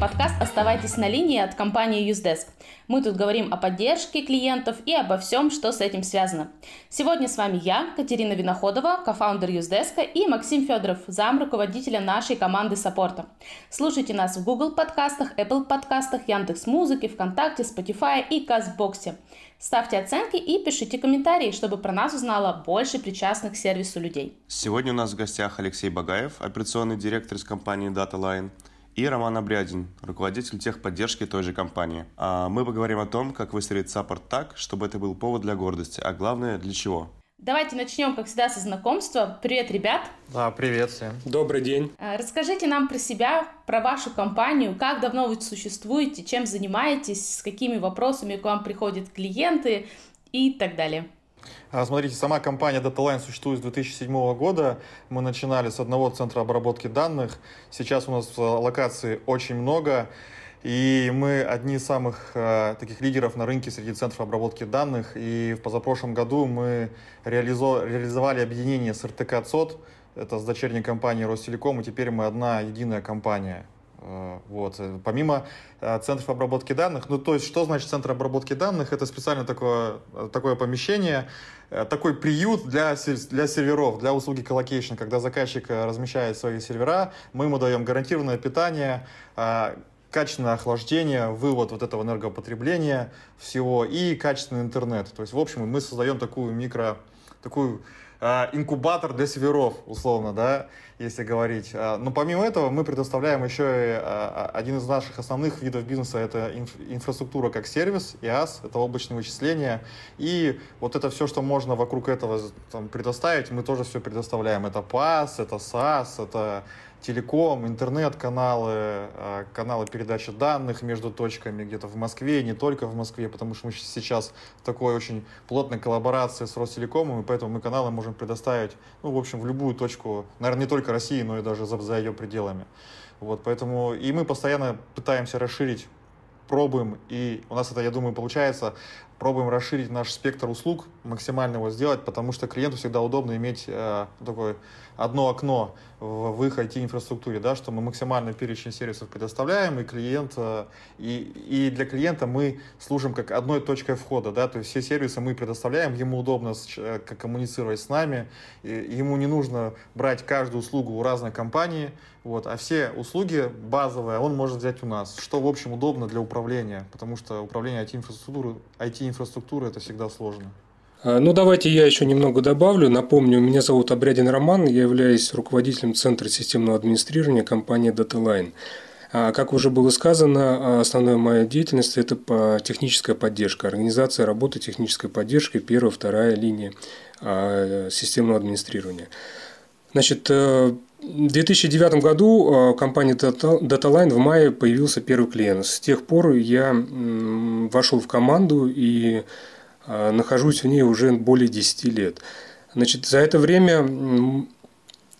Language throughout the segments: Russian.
подкаст «Оставайтесь на линии» от компании Usedesk. Мы тут говорим о поддержке клиентов и обо всем, что с этим связано. Сегодня с вами я, Катерина Виноходова, кофаундер Usedesk, и Максим Федоров, зам руководителя нашей команды саппорта. Слушайте нас в Google подкастах, Apple подкастах, Яндекс Музыке, ВКонтакте, Spotify и Казбоксе. Ставьте оценки и пишите комментарии, чтобы про нас узнало больше причастных к сервису людей. Сегодня у нас в гостях Алексей Багаев, операционный директор из компании DataLine, и Роман Обрядин, руководитель техподдержки той же компании. А мы поговорим о том, как выстроить саппорт так, чтобы это был повод для гордости, а главное, для чего. Давайте начнем, как всегда, со знакомства. Привет, ребят! Да, привет всем. Добрый день. А, расскажите нам про себя, про вашу компанию, как давно вы существуете, чем занимаетесь, с какими вопросами к вам приходят клиенты и так далее. А, смотрите, сама компания DataLine существует с 2007 года. Мы начинали с одного центра обработки данных. Сейчас у нас локаций очень много. И мы одни из самых э, таких лидеров на рынке среди центров обработки данных. И в позапрошлом году мы реализо- реализовали объединение с РТК ЦОД, это с дочерней компанией Ростелеком, и теперь мы одна единая компания. Э, вот. Помимо э, центров обработки данных, ну то есть что значит центр обработки данных? Это специально такое, такое помещение, э, такой приют для, для серверов, для услуги colocation. Когда заказчик размещает свои сервера, мы ему даем гарантированное питание, качественное охлаждение, вывод вот этого энергопотребления всего и качественный интернет. То есть, в общем, мы создаем такую микро, такую э, инкубатор для серверов, условно, да, если говорить. А, но помимо этого мы предоставляем еще и а, один из наших основных видов бизнеса, это инфраструктура как сервис, IaaS, это облачные вычисления. И вот это все, что можно вокруг этого там, предоставить, мы тоже все предоставляем. Это PaaS, это SaaS, это телеком, интернет-каналы, а, каналы передачи данных между точками где-то в Москве, не только в Москве, потому что мы сейчас в такой очень плотной коллаборации с Ростелекомом, и поэтому мы каналы можем предоставить, ну, в общем, в любую точку, наверное, не только России, но и даже за, за ее пределами. Вот, поэтому и мы постоянно пытаемся расширить пробуем, и у нас это, я думаю, получается, пробуем расширить наш спектр услуг, максимально его сделать, потому что клиенту всегда удобно иметь э, такое одно окно в, их IT-инфраструктуре, да, что мы максимальный перечень сервисов предоставляем, и клиент, э, и, и для клиента мы служим как одной точкой входа, да, то есть все сервисы мы предоставляем, ему удобно с, э, как коммуницировать с нами, и, ему не нужно брать каждую услугу у разной компании, вот, а все услуги базовые он может взять у нас, что, в общем, удобно для управления, потому что управление IT-инфраструктурой IT инфраструктуры это всегда сложно. А, ну, давайте я еще немного добавлю. Напомню, меня зовут Обрядин Роман, я являюсь руководителем Центра системного администрирования компании DataLine. А, как уже было сказано, основная моя деятельность – это техническая поддержка, организация работы технической поддержки, первая, вторая линия а, системного администрирования. Значит, э, в 2009 году компания DataLine в мае появился первый клиент. С тех пор я вошел в команду и а, нахожусь в ней уже более 10 лет. Значит, за это время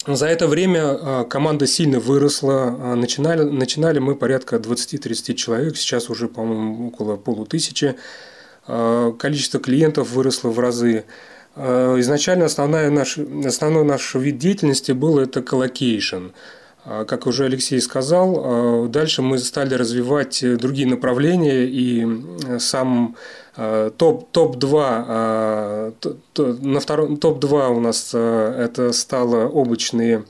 за это время а, команда сильно выросла. А, начинали, начинали мы порядка 20-30 человек, сейчас уже, по-моему, около полутысячи. Количество клиентов выросло в разы. Изначально основная наш, основной наш вид деятельности был это colocation. Как уже Алексей сказал, дальше мы стали развивать другие направления, и сам Э, топ, топ-2, э, на втором, топ-2 у нас э, это стало облачные,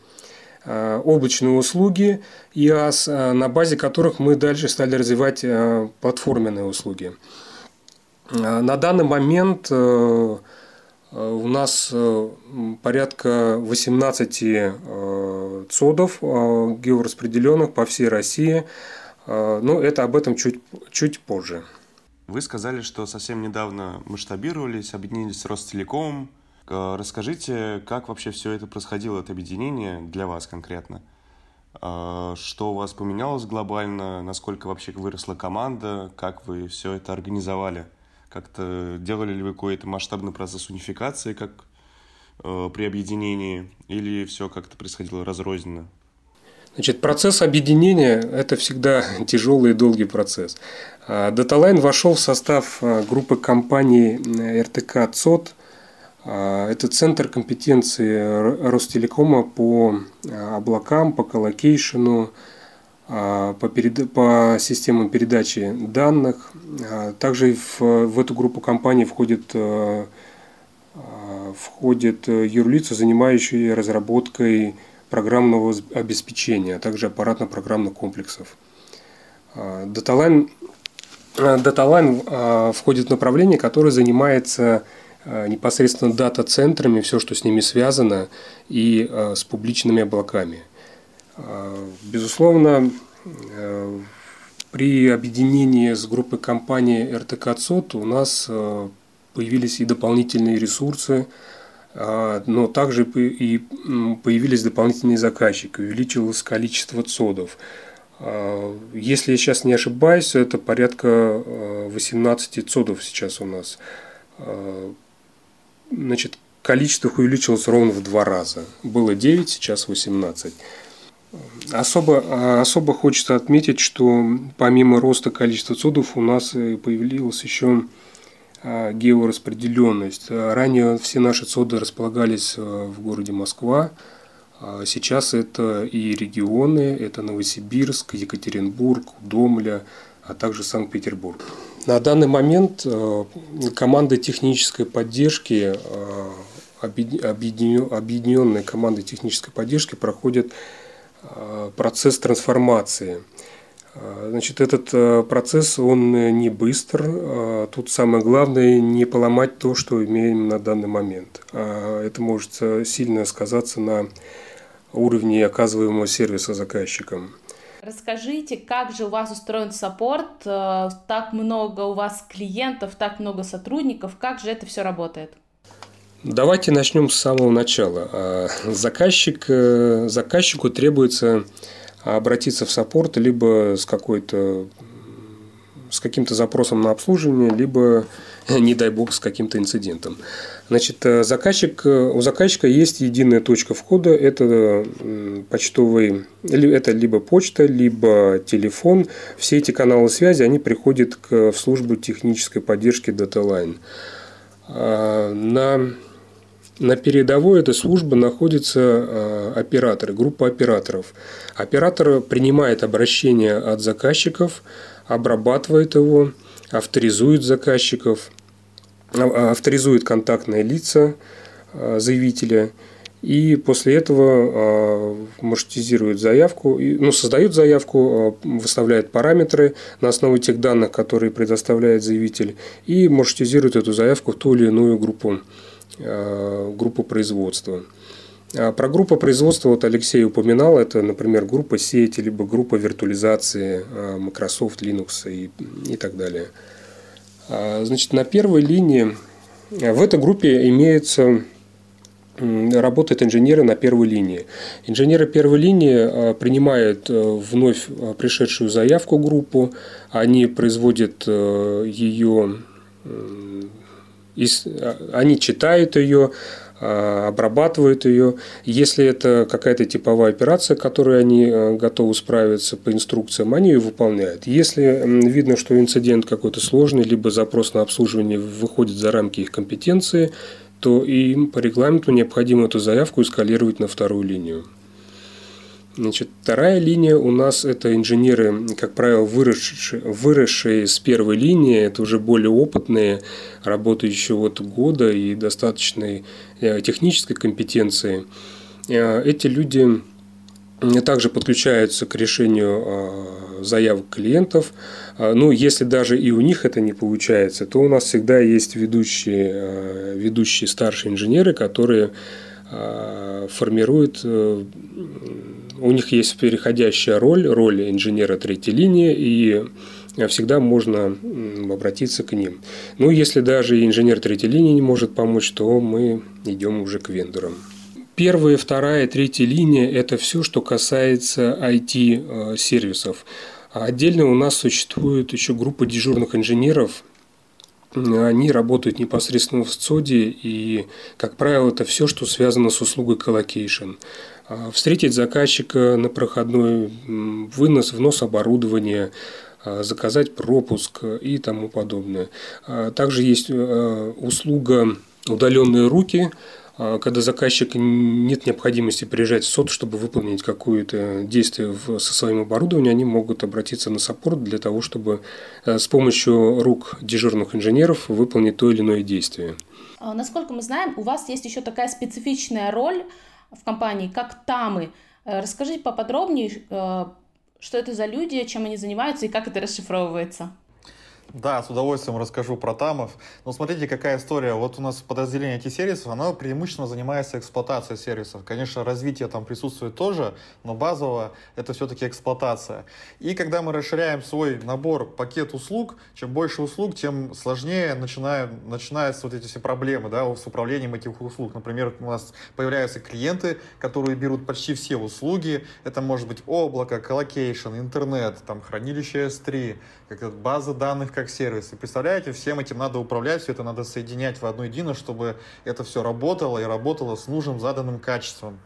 облачные услуги IaaS, на базе которых мы дальше стали развивать платформенные услуги. На данный момент у нас порядка 18 ЦОДов геораспределенных по всей России. Но это об этом чуть, чуть позже. Вы сказали, что совсем недавно масштабировались, объединились с Ростелекомом. Э, расскажите, как вообще все это происходило, это объединение для вас конкретно? Э, что у вас поменялось глобально? Насколько вообще выросла команда? Как вы все это организовали? Как-то делали ли вы какой-то масштабный процесс унификации, как э, при объединении? Или все как-то происходило разрозненно? Значит, процесс объединения – это всегда тяжелый и долгий процесс. Даталайн вошел в состав а, группы компаний РТК ЦОД. А, это центр компетенции Ростелекома по а, облакам, по коллокейшену, по, перед... по системам передачи данных. Также в, в эту группу компаний входит, входит юрлица, занимающие разработкой программного обеспечения, а также аппаратно-программных комплексов. DataLine, DataLine входит в направление, которое занимается непосредственно дата-центрами, все, что с ними связано, и с публичными облаками. Безусловно, при объединении с группой компаний РТК ЦОТ у нас появились и дополнительные ресурсы, но также и появились дополнительные заказчики, увеличилось количество ЦОДов. Если я сейчас не ошибаюсь, это порядка 18 ЦОДов сейчас у нас. Значит, количество их увеличилось ровно в два раза. Было 9, сейчас 18. Особо, особо хочется отметить, что помимо роста количества ЦОДов у нас появилась еще а, геораспределенность. Ранее все наши ЦОДы располагались в городе Москва, а сейчас это и регионы, это Новосибирск, Екатеринбург, Домля, а также Санкт-Петербург. На данный момент команда технической поддержки, объединенная команда технической поддержки проходит процесс трансформации. Значит, этот процесс, он не быстр. Тут самое главное не поломать то, что имеем на данный момент. Это может сильно сказаться на уровне оказываемого сервиса заказчикам. Расскажите, как же у вас устроен саппорт? Э, так много у вас клиентов, так много сотрудников. Как же это все работает? Давайте начнем с самого начала. А, заказчик, э, заказчику требуется обратиться в саппорт либо с какой-то с каким-то запросом на обслуживание, либо, не дай бог, с каким-то инцидентом. Значит, э, заказчик, э, у заказчика есть единая точка входа, это почтовый, это либо почта, либо телефон. Все эти каналы связи, они приходят к, в службу технической поддержки DataLine. А, на, на передовой этой службы находятся а, операторы, группа операторов. Оператор принимает обращение от заказчиков, обрабатывает его, авторизует заказчиков – а, авторизует контактные лица а, заявителя и после этого а, маршрутизирует заявку, ну, создает заявку, выставляет параметры на основе тех данных, которые предоставляет заявитель, и маршрутизирует эту заявку в ту или иную группу, группу производства. Про группу производства вот Алексей упоминал, это, например, группа сети, либо группа виртуализации Microsoft, Linux и, и так далее. А, значит, на первой линии э, в этой группе имеются работают инженеры на первой линии. Инженеры первой линии э, принимают э, вновь пришедшую заявку группу, они производят ее, они читают ее, а, обрабатывают ее. Если это какая-то типовая операция, которой они э, готовы справиться по инструкциям, они ее выполняют. Если видно, что инцидент какой-то сложный, либо запрос на обслуживание выходит за рамки их компетенции, то им по регламенту необходимо эту заявку эскалировать на вторую линию. Значит, вторая линия у нас это инженеры, как правило, выросшие, выросшие с первой линии, это уже более опытные, работающие вот года и достаточной э, технической компетенции. Э, эти люди также подключаются к решению э, заявок клиентов. Ну, если даже и у них это не получается, то у нас всегда есть ведущие, ведущие старшие инженеры, которые формируют у них есть переходящая роль, роль инженера третьей линии, и всегда можно обратиться к ним. Ну, если даже инженер третьей линии не может помочь, то мы идем уже к вендорам. Первая, вторая, третья линия – это все, что касается IT-сервисов. Отдельно у нас существует еще группа дежурных инженеров, они работают непосредственно в ЦОДе, и, как правило, это все, что связано с услугой colocation. А, встретить заказчика на проходной, вынос, внос оборудования, а, заказать пропуск и тому подобное. А, также есть услуга удаленные руки. когда заказчик нет необходимости приезжать в СОД, чтобы выполнить какое-то действие со своим оборудованием, они могут обратиться на саппорт для того, чтобы э, с помощью рук дежурных инженеров выполнить то или иное действие. Насколько мы знаем, у вас есть еще такая специфичная роль в компании, как ТАМы. Э, расскажите поподробнее, э, что это за люди, чем они занимаются и как это расшифровывается. Да, с удовольствием расскажу про TAM ов. Но смотрите, какая история. Вот у нас подразделение IT-сервисов, оно преимущественно занимается эксплуатацией сервисов. Конечно, развитие там присутствует тоже, но базово это все-таки эксплуатация. И когда мы расширяем свой набор, пакет услуг, чем больше услуг, тем сложнее начинаем, начинаются вот эти все проблемы да, с управлением этих услуг. Например, у нас появляются клиенты, которые берут почти все услуги. Это может быть облако, colocation, интернет, там, хранилище S3, как база данных как сервис. И представляете, всем этим надо управлять, все это надо соединять в одно едино, чтобы это все работало и работало с нужным заданным качеством.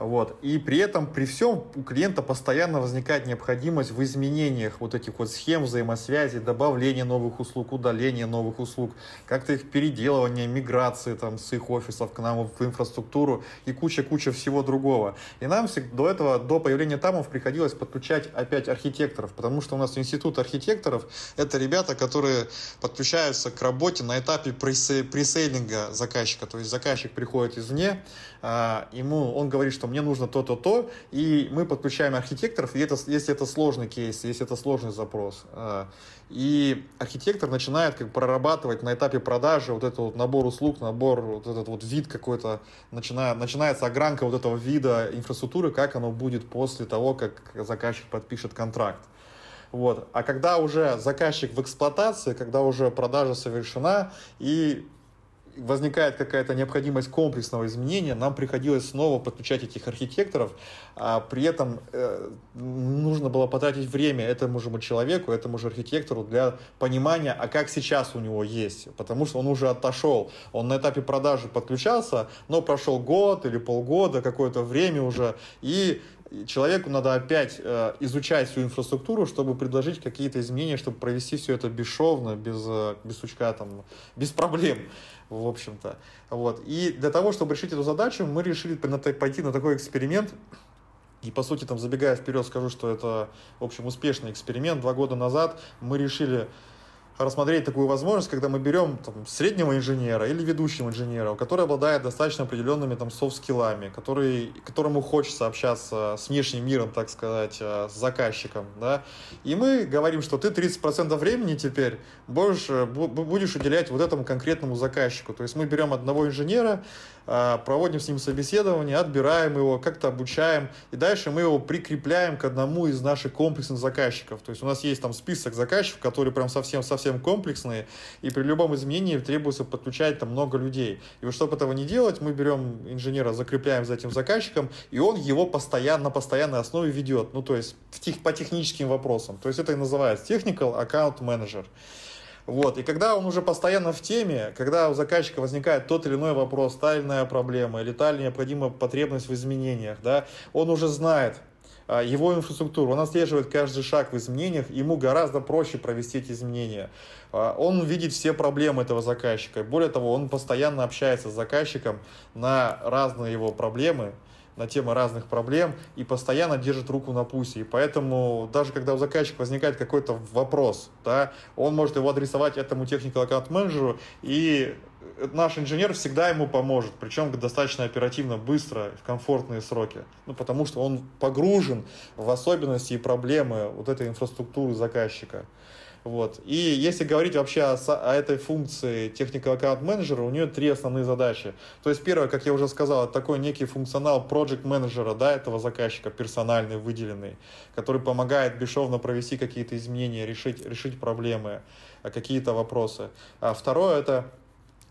Вот. И при этом, при всем, у клиента постоянно возникает необходимость в изменениях вот этих вот схем взаимосвязи, добавления новых услуг, удаления новых услуг, как-то их переделывания, миграции там, с их офисов к нам в инфраструктуру и куча-куча всего другого. И нам до этого, до появления тамов приходилось подключать опять архитекторов, потому что у нас институт архитекторов — это ребята, которые подключаются к работе на этапе пресейлинга заказчика. То есть заказчик приходит извне, а, ему он говорит, что мне нужно то-то, то, и мы подключаем архитекторов, и это, если это сложный кейс, если это сложный запрос. А, и архитектор начинает как прорабатывать на этапе продажи вот этот вот набор услуг, набор, вот этот вот вид какой-то, начинает, начинается огранка вот этого вида инфраструктуры, как оно будет после того, как заказчик подпишет контракт. Вот. А когда уже заказчик в эксплуатации, когда уже продажа совершена, и возникает какая-то необходимость комплексного изменения, нам приходилось снова подключать этих архитекторов, а при этом э, нужно было потратить время этому же человеку, этому же архитектору для понимания, а как сейчас у него есть, потому что он уже отошел, он на этапе продажи подключался, но прошел год или полгода, какое-то время уже, и человеку надо опять э, изучать всю инфраструктуру, чтобы предложить какие-то изменения, чтобы провести все это бесшовно, без, э, без сучка, там, без проблем в общем-то. Вот. И для того, чтобы решить эту задачу, мы решили пойти на такой эксперимент. И, по сути, там, забегая вперед, скажу, что это, в общем, успешный эксперимент. Два года назад мы решили рассмотреть такую возможность, когда мы берем там, среднего инженера или ведущего инженера, который обладает достаточно определенными там софт-скиллами, который, которому хочется общаться с внешним миром, так сказать, э, с заказчиком, да, и мы говорим, что ты 30% времени теперь будешь, э, будешь уделять вот этому конкретному заказчику. То есть мы берем одного инженера, проводим с ним собеседование, отбираем его, как-то обучаем, и дальше мы его прикрепляем к одному из наших комплексных заказчиков. То есть у нас есть там список заказчиков, которые прям совсем-совсем комплексные, и при любом изменении требуется подключать там много людей. И вот чтобы этого не делать, мы берем инженера, закрепляем за этим заказчиком, и он его постоянно, на постоянной основе ведет, ну то есть в тех, по техническим вопросам. То есть это и называется Technical Account Manager. Вот. И когда он уже постоянно в теме, когда у заказчика возникает тот или иной вопрос, та или иная проблема, или та или необходимая потребность в изменениях, да, он уже знает, а, его инфраструктуру, он отслеживает каждый шаг в изменениях, ему гораздо проще провести эти изменения. А, он видит все проблемы этого заказчика. Более того, он постоянно общается с заказчиком на разные его проблемы, на темы разных проблем и постоянно держит руку на пусе. И поэтому даже когда у заказчика возникает какой-то вопрос, да, он может его адресовать этому техниcal аккаунт менеджеру и наш инженер всегда ему поможет, причем достаточно оперативно, быстро, в комфортные сроки. Ну, потому что он погружен в особенности и проблемы вот этой инфраструктуры заказчика. Вот. И если говорить вообще о, о этой функции Technical Account Manager, у нее три основные задачи. То есть первое, как я уже сказал, это такой некий функционал Project Manager, да, этого заказчика, персональный, выделенный, который помогает бесшовно провести какие-то изменения, решить, решить проблемы, а, какие-то вопросы. А второе, это,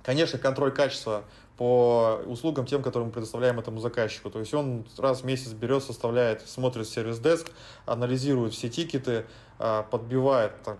конечно, контроль качества по услугам тем, которые мы предоставляем этому заказчику. То есть он раз в месяц берет, составляет, смотрит сервис-деск, анализирует все тикеты, а, подбивает так,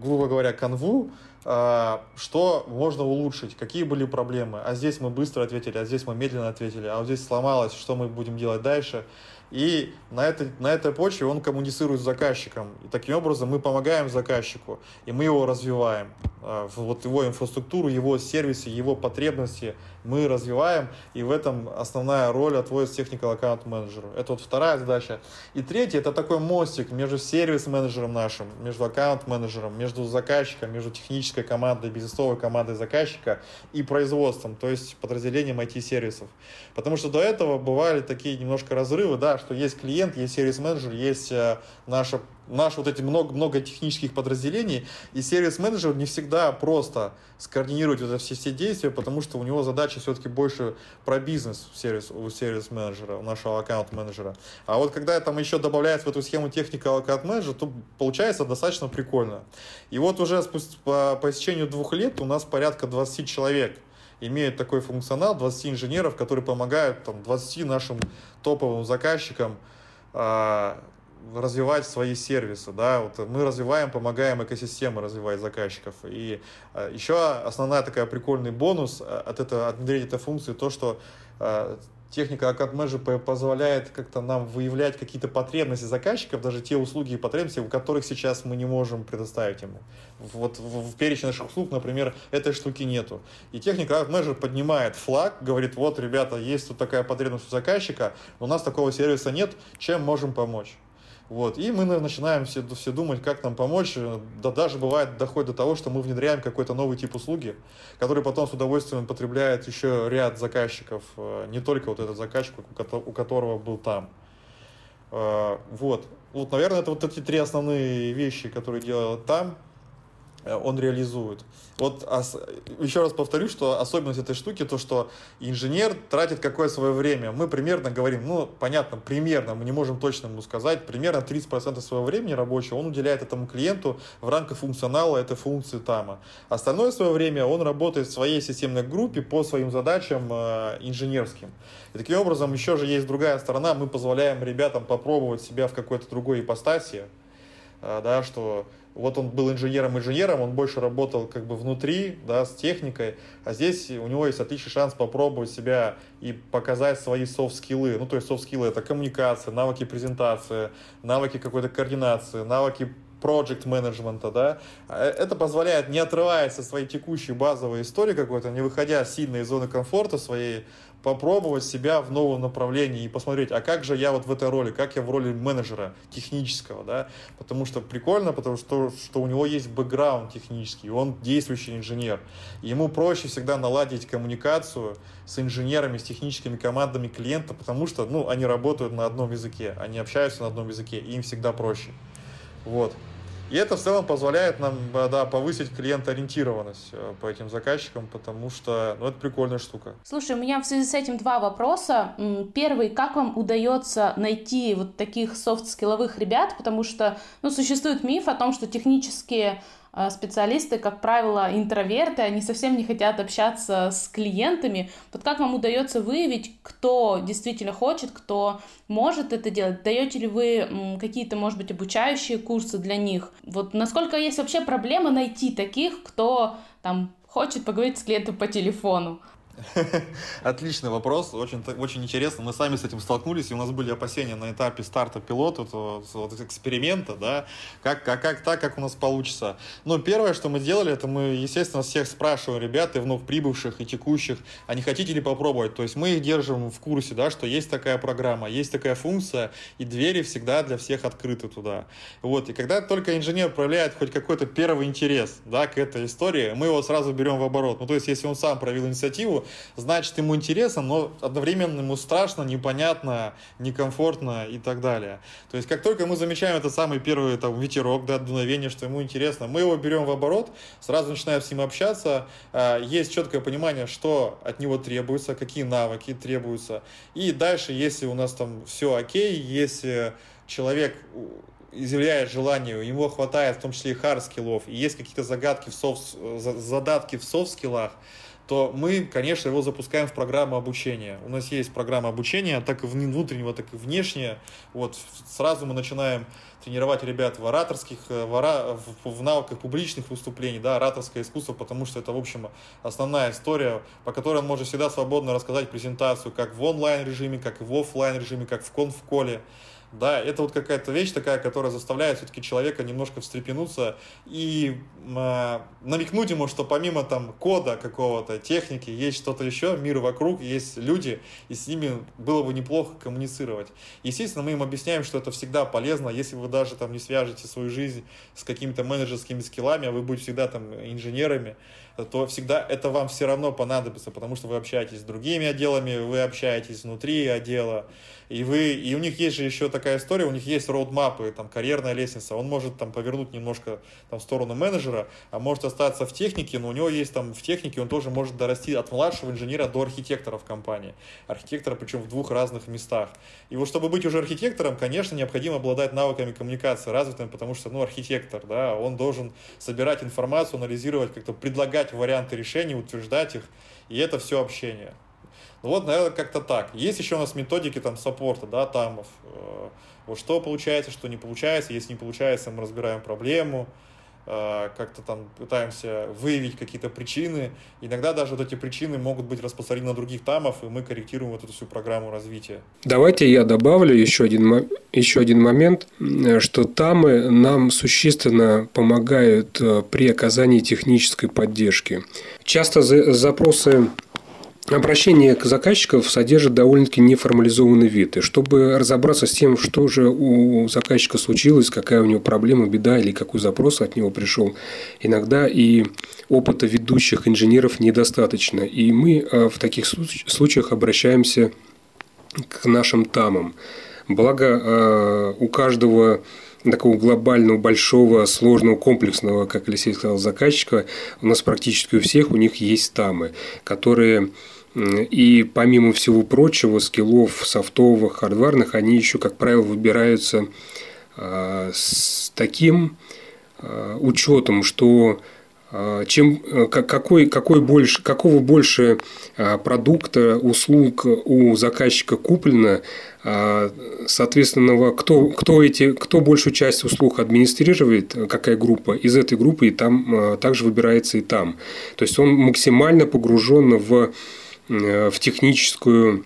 грубо говоря, канву, а, что можно улучшить, какие были проблемы. А здесь мы быстро ответили, а здесь мы медленно ответили, а вот здесь сломалось, что мы будем делать дальше. И на этой, на этой почве он коммуницирует с заказчиком. И таким образом мы помогаем заказчику, и мы его развиваем. А, вот его инфраструктуру, его сервисы, его потребности мы развиваем, и в этом основная роль отводится technical аккаунт менеджеру. Это вот вторая задача. И третья, это такой мостик между сервис-менеджером нашим, между аккаунт-менеджером, между заказчиком, между технической командой, бизнесовой командой заказчика и производством, то есть подразделением IT-сервисов. Потому что до этого бывали такие немножко разрывы, да, что есть клиент, есть сервис-менеджер, есть э, наша наши вот эти много, много технических подразделений, и сервис-менеджер не всегда просто скоординировать вот все, все действия, потому что у него задача все-таки больше про бизнес сервис, у сервис-менеджера, у нашего аккаунт-менеджера. А вот когда там еще добавляется в эту схему техника аккаунт-менеджера, то получается достаточно прикольно. И вот уже спустя, по, по истечению двух лет у нас порядка 20 человек имеют такой функционал, 20 инженеров, которые помогают там, 20 нашим топовым заказчикам а, развивать свои сервисы, да, вот мы развиваем, помогаем экосистемы развивать заказчиков. И э, еще основная такая прикольный бонус э, от, этого, от внедрения этой функции, то, что э, техника Account позволяет как-то нам выявлять какие-то потребности заказчиков, даже те услуги и потребности, у которых сейчас мы не можем предоставить ему. Вот в, в перечне наших услуг, например, этой штуки нету. И техника Account поднимает флаг, говорит, вот, ребята, есть тут такая потребность у заказчика, у нас такого сервиса нет, чем можем помочь. Вот. И мы начинаем все, все думать, как нам помочь. Да даже бывает доходит до того, что мы внедряем какой-то новый тип услуги, который потом с удовольствием потребляет еще ряд заказчиков, э, не только вот этот заказчик, у которого был там. Э, вот. Вот, наверное, это вот эти три основные вещи, которые делал там. Э, он реализует. Вот еще раз повторю, что особенность этой штуки то, что инженер тратит какое свое время. Мы примерно говорим, ну, понятно, примерно, мы не можем точно ему сказать, примерно 30% своего времени рабочего он уделяет этому клиенту в рамках функционала этой функции ТАМа. Остальное свое время он работает в своей системной группе по своим задачам э, инженерским. И таким образом еще же есть другая сторона, мы позволяем ребятам попробовать себя в какой-то другой ипостаси, э, да, что вот он был инженером-инженером, он больше работал как бы внутри, да, с техникой, а здесь у него есть отличный шанс попробовать себя и показать свои софт-скиллы. Ну, то есть софт-скиллы — это коммуникация, навыки презентации, навыки какой-то координации, навыки project менеджмента, да, а это позволяет, не отрываясь от своей текущей базовой истории какой-то, не выходя сильно из зоны комфорта своей, попробовать себя в новом направлении и посмотреть, а как же я вот в этой роли, как я в роли менеджера технического, да, потому что прикольно, потому что, что у него есть бэкграунд технический, он действующий инженер, ему проще всегда наладить коммуникацию с инженерами, с техническими командами клиента, потому что, ну, они работают на одном языке, они общаются на одном языке, и им всегда проще. Вот. И это в целом позволяет нам да, повысить клиентоориентированность э, по этим заказчикам, потому что ну, это прикольная штука. Слушай, у меня в связи с этим два вопроса. Первый, как вам удается найти вот таких софт-скилловых ребят, потому что ну, существует миф о том, что технические специалисты, как правило, интроверты, они совсем не хотят общаться с клиентами. Вот как вам удается выявить, кто действительно хочет, кто может это делать? Даете ли вы какие-то, может быть, обучающие курсы для них? Вот насколько есть вообще проблема найти таких, кто там хочет поговорить с клиентом по телефону? Отличный вопрос, очень, очень интересно. Мы сами с этим столкнулись, и у нас были опасения на этапе старта пилота, вот эксперимента, да, как, как, как так, как у нас получится. Но первое, что мы сделали, это мы, естественно, всех спрашиваем, ребят, и вновь прибывших, и текущих, а не хотите ли попробовать? То есть мы их держим в курсе, да, что есть такая программа, есть такая функция, и двери всегда для всех открыты туда. Вот, и когда только инженер проявляет хоть какой-то первый интерес, да, к этой истории, мы его сразу берем в оборот. Ну, то есть, если он сам проявил инициативу, значит, ему интересно, но одновременно ему страшно, непонятно, некомфортно и так далее. То есть, как только мы замечаем этот самый первый там, ветерок, да, дуновение, что ему интересно, мы его берем в оборот, сразу начинаем с ним общаться, а, есть четкое понимание, что от него требуется, какие навыки требуются. И дальше, если у нас там все окей, если человек изъявляет желание, ему хватает в том числе и хард-скиллов, и есть какие-то загадки в софт, задатки в софт-скиллах, то мы, конечно, его запускаем в программу обучения. У нас есть программа обучения, так и внутреннего, так и внешнего. Вот сразу мы начинаем тренировать ребят в ораторских, э, в, ора, в, навыках публичных выступлений, да, ораторское искусство, потому что это, в общем, основная история, по которой он может всегда свободно рассказать презентацию, как в онлайн режиме, как и в офлайн режиме, как в конф-коле да, это вот какая-то вещь такая, которая заставляет все-таки человека немножко встрепенуться и э, намекнуть ему, что помимо там кода какого-то, техники, есть что-то еще, мир вокруг, есть люди, и с ними было бы неплохо коммуницировать. Естественно, мы им объясняем, что это всегда полезно, если вы даже там не свяжете свою жизнь с какими-то менеджерскими скиллами, а вы будете всегда там инженерами, то всегда это вам все равно понадобится, потому что вы общаетесь с другими отделами, вы общаетесь внутри отдела, и вы, и у них есть же еще такая история, у них есть роудмапы, там, карьерная лестница, он может там повернуть немножко там в сторону менеджера, а может остаться в технике, но у него есть там в технике, он тоже может дорасти от младшего инженера до архитектора в компании. Архитектора причем в двух разных местах. И вот чтобы быть уже архитектором, конечно, необходимо обладать навыками коммуникации развитыми, потому что, ну, архитектор, да, он должен собирать информацию, анализировать, как-то предлагать варианты решений, утверждать их, и это все общение. Ну вот, наверное, как-то так. Есть еще у нас методики там саппорта, да, тамов. Э, вот что получается, что не получается. Если не получается, мы разбираем проблему, как-то там пытаемся выявить какие-то причины. Иногда даже вот эти причины могут быть распространены на других тамов, и мы корректируем вот эту всю программу развития. Давайте я добавлю еще один, еще один момент, что тамы нам существенно помогают э, при оказании технической поддержки. Часто запросы Обращение к заказчиков содержит довольно-таки неформализованный вид. И чтобы разобраться с тем, что же у заказчика случилось, какая у него проблема, беда или какой запрос от него пришел, иногда и опыта ведущих инженеров недостаточно. И мы э, в таких случаях обращаемся к нашим тамам. Благо, э, у каждого такого глобального, большого, сложного, комплексного, как Алексей сказал, заказчика, у нас практически у всех у них есть тамы, которые и помимо всего прочего, скиллов софтовых, хардварных, они еще, как правило, выбираются а, с таким а, учетом, что а, чем, какой, какой больше, какого больше продукта, услуг у заказчика куплено, соответственно, кто, кто, эти, кто большую часть услуг администрирует, какая группа, из этой группы и там также выбирается и там. То есть он максимально погружен в Э, в техническую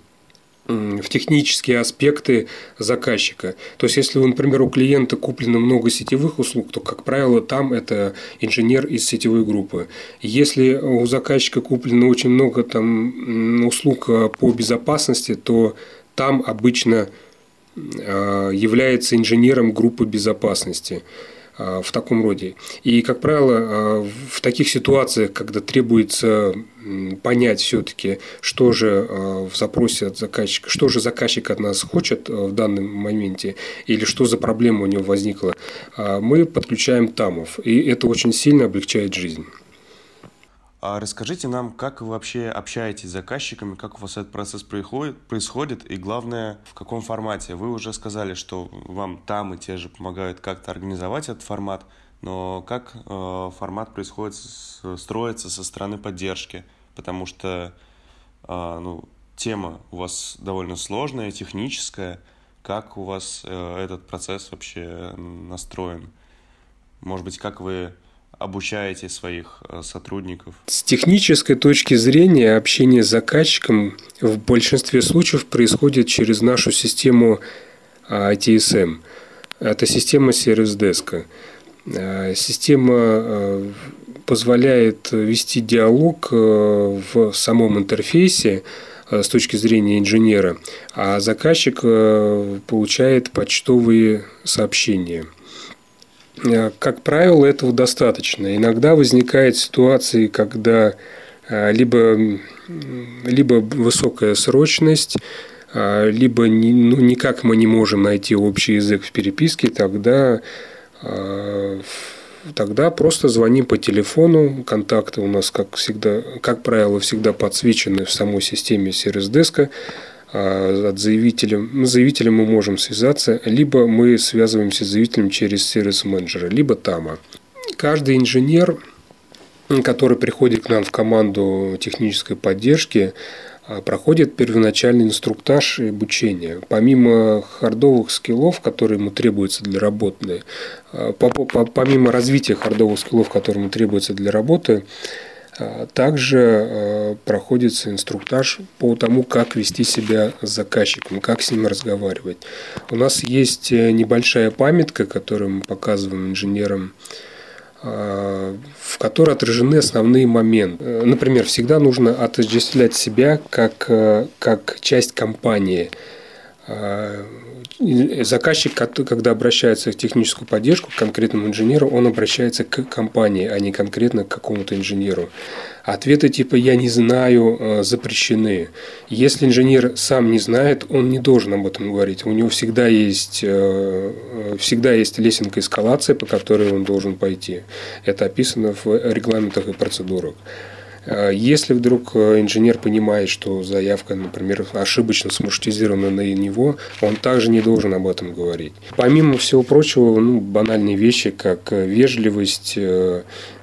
в технические аспекты заказчика. То есть, если, например, у клиента куплено много сетевых услуг, то, как правило, там это инженер из сетевой группы. Если у заказчика куплено очень много там, услуг э, по безопасности, то там обычно э, является инженером группы безопасности. А, в таком роде. И, как правило, а, в таких ситуациях, когда требуется понять все-таки, что же а, в запросе от заказчика, что же заказчик от нас хочет в данном моменте, или что за проблема у него возникла, мы подключаем тамов. И это очень сильно облегчает жизнь. А расскажите нам, как вы вообще общаетесь с заказчиками, как у вас этот процесс происходит, и главное, в каком формате. Вы уже сказали, что вам там и те же помогают как-то организовать этот формат, но как э, формат происходит, строится со стороны поддержки, потому что э, ну, тема у вас довольно сложная, техническая. Как у вас э, этот процесс вообще настроен? Может быть, как вы обучаете своих э, сотрудников? С технической точки зрения общение с заказчиком в большинстве случаев происходит через нашу систему ITSM. Это система сервис-деска. Э, система э, позволяет вести диалог в самом интерфейсе с точки зрения инженера, а заказчик получает почтовые сообщения – Э, как правило, этого достаточно. Иногда возникают ситуации, когда э, либо, либо высокая срочность, э, либо ну, никак мы не можем найти общий язык в переписке, тогда, тогда просто звоним по телефону. Контакты у нас, как, всегда, как правило, всегда подсвечены в самой системе сервис-деска. А, от заявителя. С ну, заявителем мы можем связаться, либо мы связываемся с заявителем через сервис менеджера, либо ТАМа. Каждый инженер который приходит к нам в команду технической поддержки, а, проходит первоначальный инструктаж и обучение. Помимо хардовых скиллов, которые ему требуются для работы, а, помимо развития хардовых скиллов, которые ему требуются для работы, также проходится инструктаж по тому, как вести себя с заказчиком, как с ним разговаривать. У нас есть э, небольшая памятка, которую мы показываем инженерам в которой отражены основные моменты. Например, всегда нужно отождествлять себя как, э, как часть компании. Заказчик, когда обращается в техническую поддержку к конкретному инженеру, он обращается к компании, а не конкретно к какому-то инженеру. Ответы типа «я не знаю» э, запрещены. Если инженер сам не знает, он не должен об этом говорить. У него всегда есть, э, всегда есть лесенка эскалации, по которой он должен пойти. Это описано в регламентах и процедурах. Э, если вдруг инженер понимает, что заявка, например, ошибочно смаршрутизирована на него, он также не должен об этом говорить. Помимо всего прочего, ну, банальные вещи, как вежливость,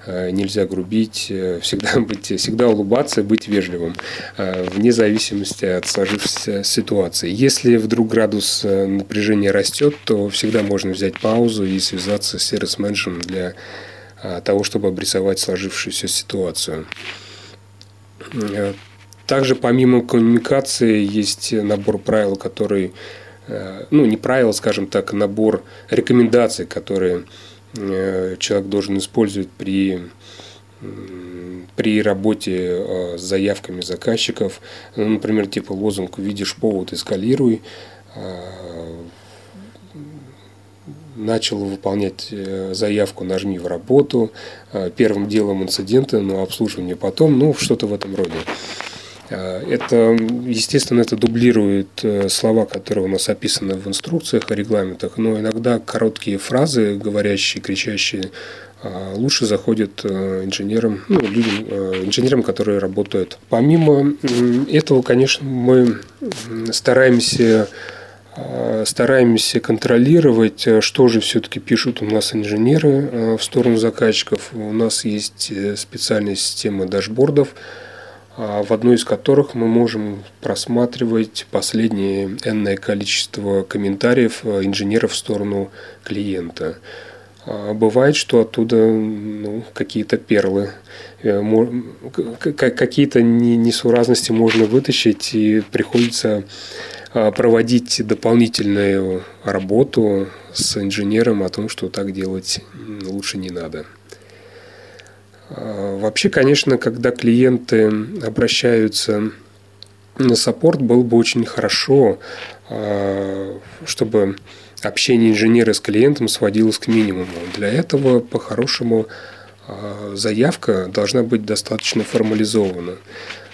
Э, нельзя грубить, э, всегда, быть, всегда улыбаться, быть вежливым, э, вне зависимости от сложившейся ситуации. Если вдруг градус напряжения растет, то всегда можно взять паузу и связаться с сервис-менеджером для того, чтобы обрисовать сложившуюся ситуацию. Также помимо коммуникации есть набор правил, который, ну не правила, скажем так, набор рекомендаций, которые Э, человек должен использовать при при работе э, с заявками заказчиков, ну, например, типа лозунг «Видишь повод, эскалируй», э, начал выполнять заявку «Нажми в работу», первым делом инциденты, но обслуживание потом, ну, что-то в этом роде. Э, это, естественно, это дублирует э, слова, которые у нас описаны в инструкциях, регламентах, но иногда короткие фразы, говорящие, кричащие, э, лучше заходят инженерам, ну, людям, инженерам, которые работают. Помимо этого, конечно, мы стараемся стараемся контролировать, что же все-таки пишут у нас инженеры в сторону заказчиков. У нас есть специальная система дашбордов, а, в одной из которых мы можем просматривать последнее энное количество комментариев э, инженеров в сторону клиента. А, бывает, что оттуда ну, какие-то перлы, э, какие-то несуразности можно вытащить, и приходится проводить дополнительную работу с инженером о том, что так делать лучше не надо. А, вообще, конечно, когда клиенты обращаются на саппорт, было бы очень хорошо, а, чтобы общение инженера с клиентом сводилось к минимуму. Для этого, по-хорошему, а, заявка должна быть достаточно формализована.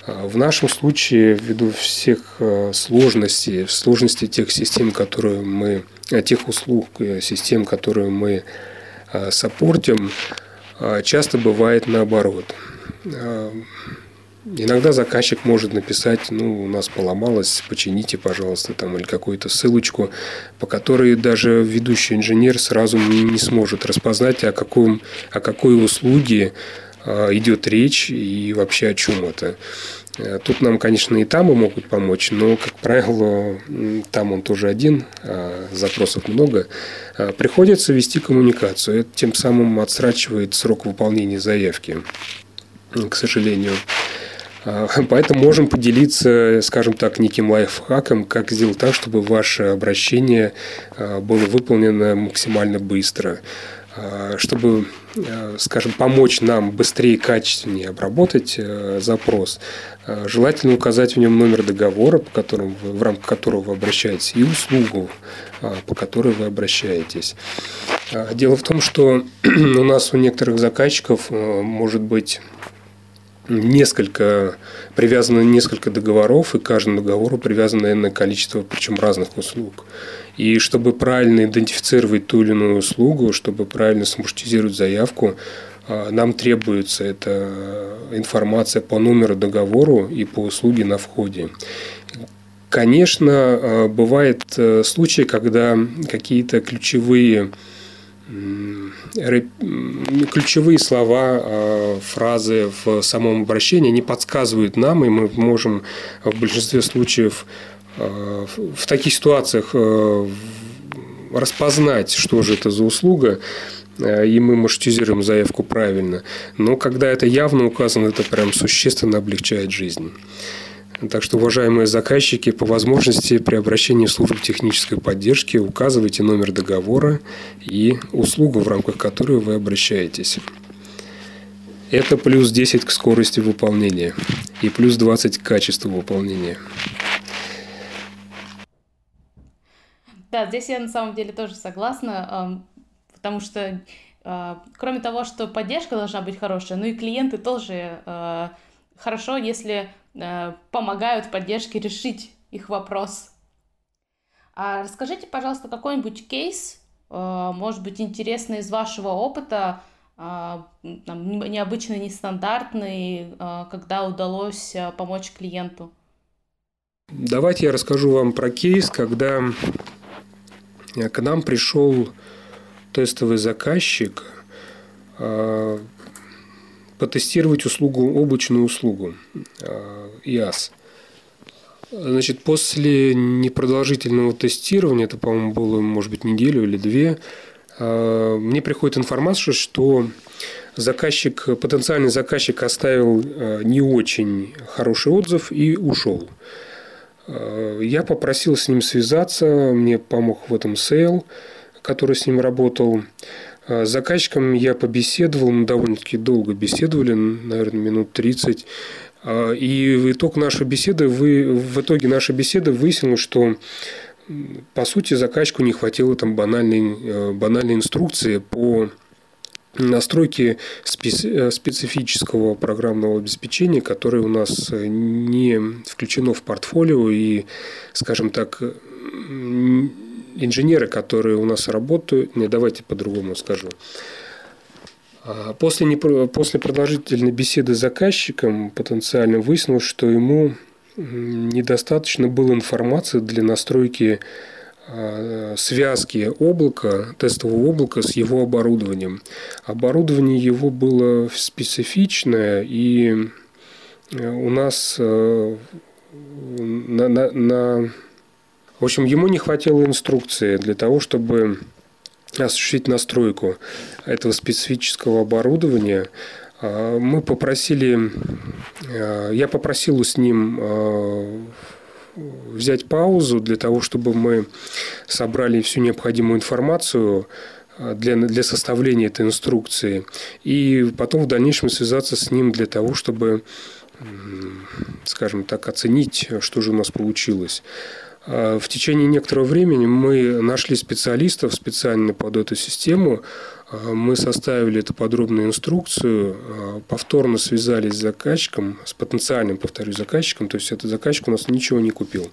В нашем случае, ввиду всех сложностей, сложностей тех систем, которые мы, тех услуг, э, систем, которые мы саппортим, часто бывает наоборот. Иногда заказчик может написать, ну, у нас поломалось, почините, пожалуйста, там, или какую-то ссылочку, по которой даже ведущий инженер сразу не сможет распознать, о, каком, о какой услуге идет речь и вообще о чем это. Э, тут нам, конечно, и там могут помочь, но, как правило, там он тоже один, а запросов много. А приходится вести коммуникацию. Это тем самым отсрачивает срок выполнения заявки, к сожалению. Поэтому можем поделиться, скажем так, неким лайфхаком, как сделать так, чтобы ваше обращение было выполнено максимально быстро. Э, чтобы, э, скажем, помочь нам быстрее и качественнее обработать э, запрос, желательно указать в нем номер договора, по которому вы, в рамках которого вы обращаетесь, и услугу, по которой вы обращаетесь. Дело в том, что у нас у некоторых заказчиков может быть несколько, привязано несколько договоров, и к каждому договору привязано энное количество, причем разных услуг. И чтобы правильно идентифицировать ту или иную услугу, чтобы правильно самоштизировать заявку, а, нам требуется эта информация по номеру договору и по услуге на входе. Конечно, а, бывают э, случаи, когда какие-то ключевые ключевые слова, фразы в самом обращении, они подсказывают нам, и мы можем в большинстве случаев в таких ситуациях распознать, что же это за услуга, и мы маршрутизируем заявку правильно. Но когда это явно указано, это прям существенно облегчает жизнь. Так что, уважаемые заказчики, по возможности при обращении в службу технической поддержки указывайте номер договора и услугу, в рамках которой вы обращаетесь. Это плюс 10 к скорости выполнения и плюс 20 к качеству выполнения. Да, здесь я на самом деле тоже согласна, потому что а, кроме того, что поддержка должна быть хорошая, ну и клиенты тоже а, хорошо, если Э, помогают поддержке решить их вопрос. А расскажите, пожалуйста, какой-нибудь кейс, э, может быть, интересный из вашего опыта, э, необычный, нестандартный, когда удалось помочь клиенту? Давайте я расскажу вам про кейс, когда к нам пришел тестовый заказчик потестировать услугу, облачную услугу IaaS. Значит, после непродолжительного тестирования, это, по-моему, было, может быть, неделю или две, а, мне приходит информация, что заказчик, потенциальный заказчик оставил а, не очень хороший отзыв и ушел. Я попросил с ним связаться, мне помог в этом сейл, который с ним работал. С заказчиком я побеседовал, мы довольно-таки долго беседовали, наверное, минут 30. А, и в итог нашей беседы, вы, в итоге нашей беседы выяснилось, что по сути заказчику не хватило там банальной, э, банальной инструкции по настройке э, специфического программного обеспечения, которое у нас не включено в портфолио и, скажем так, инженеры, которые у нас работают, не давайте по-другому скажу, а после, после продолжительной беседы с заказчиком потенциально выяснилось, что ему недостаточно было информации для настройки а, связки облака, тестового облака с его оборудованием. Оборудование его было специфичное, и э, у нас э, на, на, на... В общем, ему не хватило инструкции для того, чтобы осуществить настройку этого специфического оборудования, а, мы попросили, а, я попросил с ним а, взять паузу для того, чтобы мы собрали всю необходимую информацию для, для составления этой инструкции. И потом в дальнейшем связаться с ним для того, чтобы, скажем так, оценить, что же у нас получилось. А, в течение некоторого времени мы нашли специалистов специально под эту систему. А, мы составили эту подробную инструкцию, а, повторно связались с заказчиком, с потенциальным, повторю, заказчиком. То есть этот заказчик у нас ничего не купил.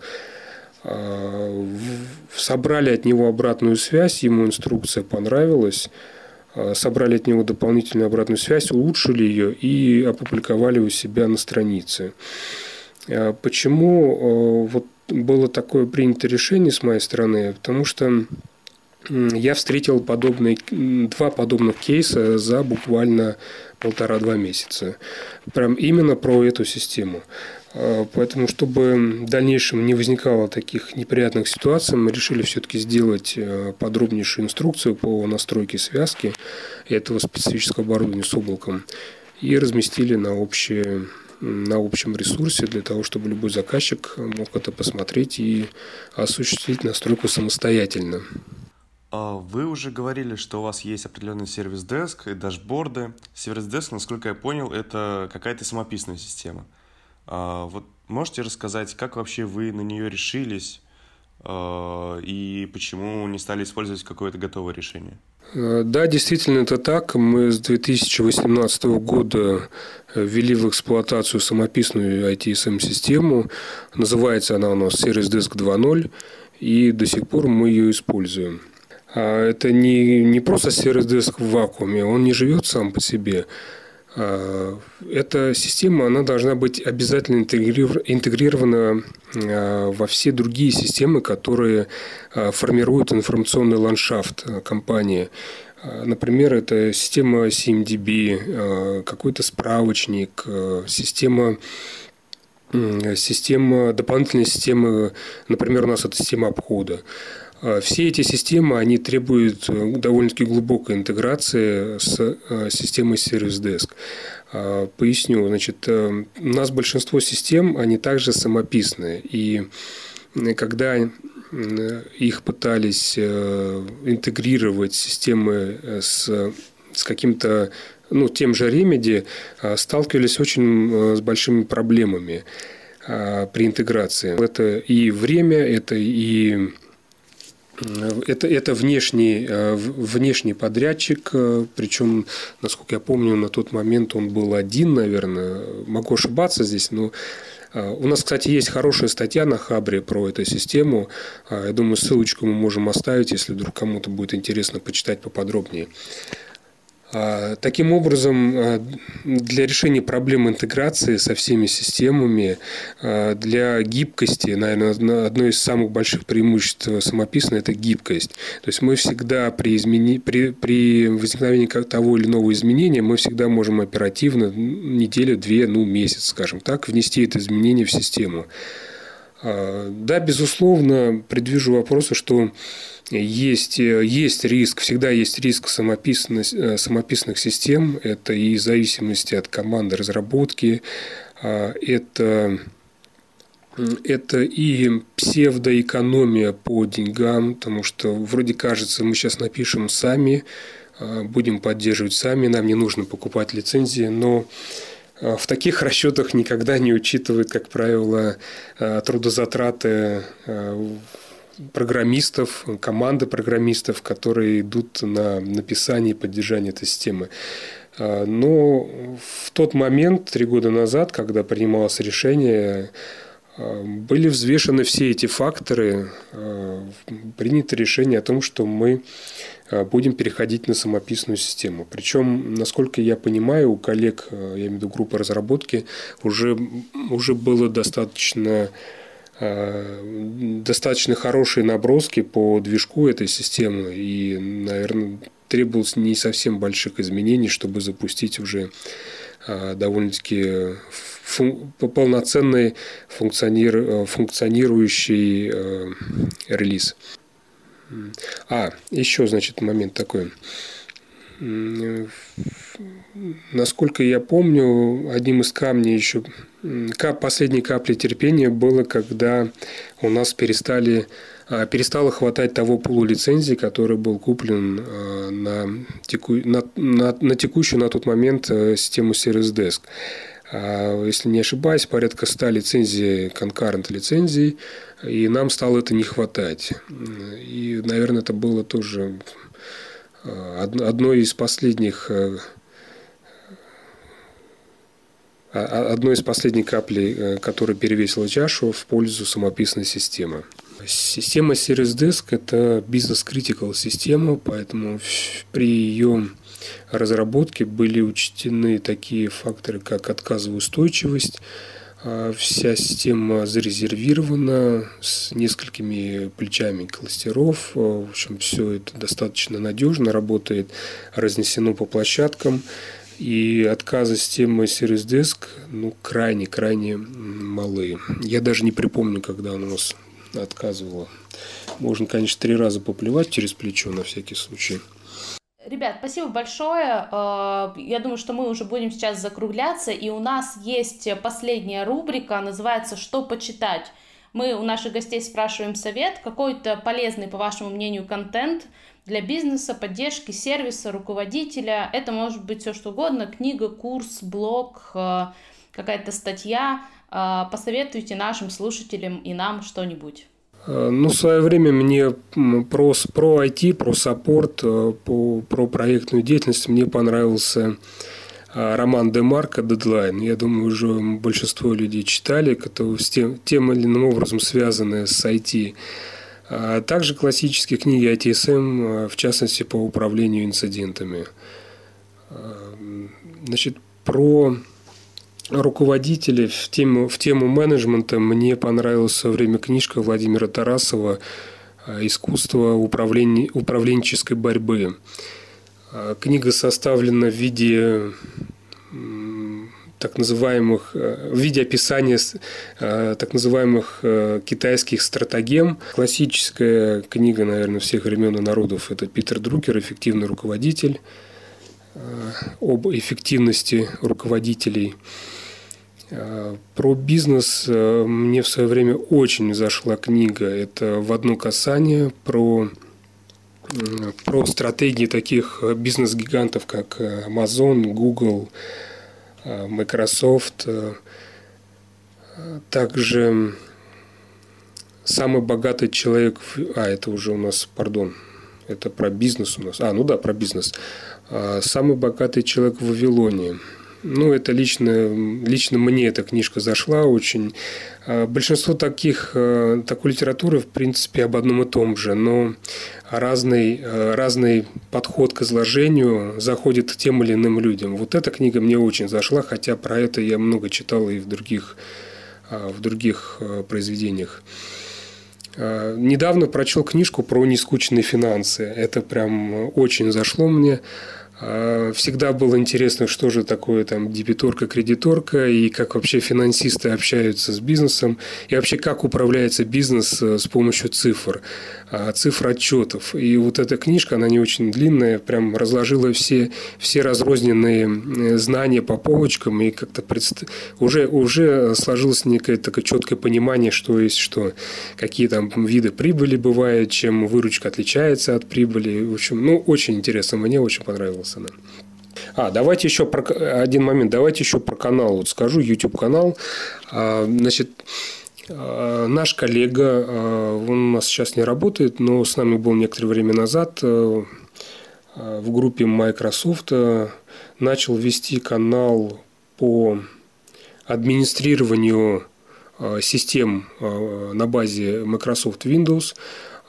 Собрали от него обратную связь, ему инструкция понравилась собрали от него дополнительную обратную связь, улучшили ее и опубликовали у себя на странице. Почему вот было такое принято решение с моей стороны, потому что я встретил подобные, два подобных кейса за буквально полтора-два месяца. Прям именно про эту систему. А, поэтому, чтобы в дальнейшем не возникало таких неприятных ситуаций, мы решили все-таки сделать э, подробнейшую инструкцию по настройке связки этого специфического оборудования с облаком и разместили на общее на общем ресурсе для того, чтобы любой заказчик мог это посмотреть и осуществить настройку самостоятельно. А вы уже говорили, что у вас есть определенный сервис-деск и дашборды. Сервис-деск, насколько я понял, это какая-то самописная система. А вот можете рассказать, как вообще вы на нее решились а, и почему не стали использовать какое-то готовое решение? Э, да, действительно, это так. Мы с 2018 года э, ввели в эксплуатацию самописную ITSM-систему. Называется она у нас Service Desk 2.0, и до сих пор мы ее используем. А это не, не просто Service Desk в вакууме, он не живет сам по себе. А, эта система она должна быть обязательно интегрирована а, во все другие системы, которые а, формируют информационный ландшафт компании. Например, это система CMDB, какой-то справочник, система система, дополнительная система, например, у нас это система обхода. А, все эти системы, они требуют э, довольно-таки глубокой интеграции с э, системой Service Desk. А, поясню. Значит, э, у нас большинство систем, они также самописные. И когда их пытались интегрировать системы с, с каким-то ну, тем же Remedy, сталкивались очень с большими проблемами при интеграции. Это и время, это и это, это внешний, внешний подрядчик, причем, насколько я помню, на тот момент он был один, наверное. Могу ошибаться здесь, но у нас, кстати, есть хорошая статья на Хабре про эту систему. Я думаю, ссылочку мы можем оставить, если вдруг кому-то будет интересно почитать поподробнее. А, таким образом, а, для решения проблем интеграции со всеми системами, а, для гибкости, наверное, одно из самых больших преимуществ самописной – это гибкость. То есть мы всегда при, измени... при, при возникновении того или иного изменения, мы всегда можем оперативно, неделю, две, ну, месяц, скажем так, внести это изменение в систему. Да, безусловно, предвижу вопросы, что есть, есть риск, всегда есть риск самописных, систем. Это и зависимости от команды разработки, а, это, это и псевдоэкономия по деньгам, потому что вроде кажется, мы сейчас напишем сами, а, будем поддерживать сами, нам не нужно покупать лицензии, но а, в таких расчетах никогда не учитывают, как правило, трудозатраты программистов, команды программистов, которые идут на написание и поддержание этой системы. Но в тот момент, три года назад, когда принималось решение, были взвешены все эти факторы, принято решение о том, что мы будем переходить на самописную систему. Причем, насколько я понимаю, у коллег, я имею в виду группы разработки, уже, уже было достаточно Э, достаточно хорошие наброски по движку этой системы, и, наверное, требовалось не совсем больших изменений, чтобы запустить уже э, довольно-таки фун- полноценный функционир- функционирующий э, релиз. А, еще, значит, момент такой. Насколько я помню, одним из камней еще последней капли терпения было, когда у нас перестали а, перестало хватать того пулу лицензий, который был куплен а, на, теку, на, на, на текущую на тот момент э, систему Service Desk. А, если не ошибаюсь, порядка 100 лицензий, конкурент лицензий, и нам стало это не хватать. И, наверное, это было тоже одной из последних э, одной из последних каплей, э, которая перевесила чашу в пользу самописной системы. Система Series Desk – это бизнес-критикал система, поэтому при ее разработке были учтены такие факторы, как отказоустойчивость, а Вся система зарезервирована с несколькими плечами кластеров. В общем, все это достаточно надежно работает, разнесено по площадкам. И отказы системы Series Desk ну, крайне-крайне малы. Я даже не припомню, когда она у нас отказывала. Можно, конечно, три раза поплевать через плечо на всякий случай. Ребят, спасибо большое. Э, я думаю, что мы уже будем сейчас закругляться, и у нас есть последняя рубрика, называется «Что почитать?». Мы у наших гостей спрашиваем совет, какой-то полезный, по вашему мнению, контент для бизнеса, поддержки сервиса, руководителя. Это может быть все что угодно, книга, курс, блог, э, какая-то статья. Э, посоветуйте нашим слушателям и нам что-нибудь. Э, ну, в свое время мне про, про IT, про саппорт, э, по, про проектную деятельность мне понравился э, роман Демарка «Дедлайн». Я думаю, уже большинство людей читали, которые с тем, тем или иным образом связаны с IT. А также классические книги ITSM, в частности, по управлению инцидентами. Значит, про руководителей в тему, в тему менеджмента мне понравилась в время книжка Владимира Тарасова «Искусство управления, управленческой борьбы». Книга составлена в виде так называемых, в виде описания так называемых китайских стратегем. Классическая книга, наверное, всех времен и народов – это Питер Друкер «Эффективный руководитель», об эффективности руководителей – Э, про бизнес э, мне в свое время очень зашла книга. Это «В одно касание» про, про стратегии таких бизнес-гигантов, как Amazon, Google, э, Microsoft. Также самый богатый человек... А, это уже у нас, пардон, это про бизнес у нас. А, ну да, про бизнес. Самый богатый человек в Вавилоне – ну, это лично, лично мне эта книжка зашла очень. А, большинство таких, э, такой литературы, в принципе, об одном и том же, но разный, э, разный подход к изложению заходит тем или иным людям. Вот эта книга мне очень зашла, хотя про это я много читал и в других, а, в других э, произведениях. А, недавно прочел книжку про нескучные финансы. Это прям очень зашло мне. А, всегда было интересно, что же такое там дебиторка, кредиторка, и как вообще финансисты общаются с бизнесом, и вообще как управляется бизнес э, с помощью цифр, а, цифр отчетов. И вот эта книжка, она не очень длинная, прям разложила все, все разрозненные знания по полочкам, и как-то предст... уже, уже сложилось некое такое четкое понимание, что есть что, какие там виды прибыли бывают, чем выручка отличается от прибыли. В общем, ну, очень интересно, мне очень понравилось. Андерсона. А, давайте еще про один момент, давайте еще про канал вот скажу, YouTube канал. А, значит, а, наш коллега, а, он у нас сейчас не работает, но с нами был некоторое время назад в группе Microsoft, начал вести канал по администрированию систем на базе Microsoft Windows.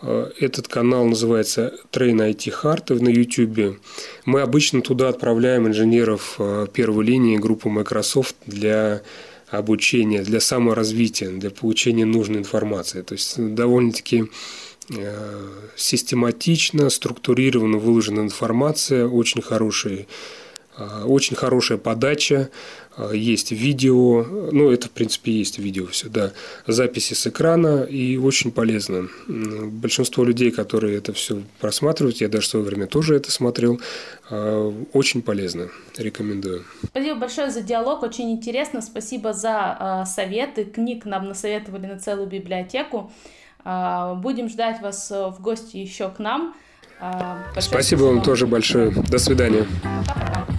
Э, этот канал называется Train IT Hard на YouTube. Мы обычно туда отправляем инженеров э, первой линии группы Microsoft для обучения, для саморазвития, для получения нужной информации. То есть довольно-таки э, систематично, структурированно выложена информация, очень хороший очень хорошая подача, а, есть видео, ну, это, в принципе, есть видео все, да, записи с экрана, и очень полезно. Большинство людей, которые это все просматривают, я даже в свое время тоже это смотрел, а, очень полезно, рекомендую. Спасибо большое за диалог, очень интересно, спасибо за а, советы, книг нам насоветовали на целую библиотеку. Будем ждать вас в гости еще к нам. Спасибо вам тоже большое. До свидания. Пока.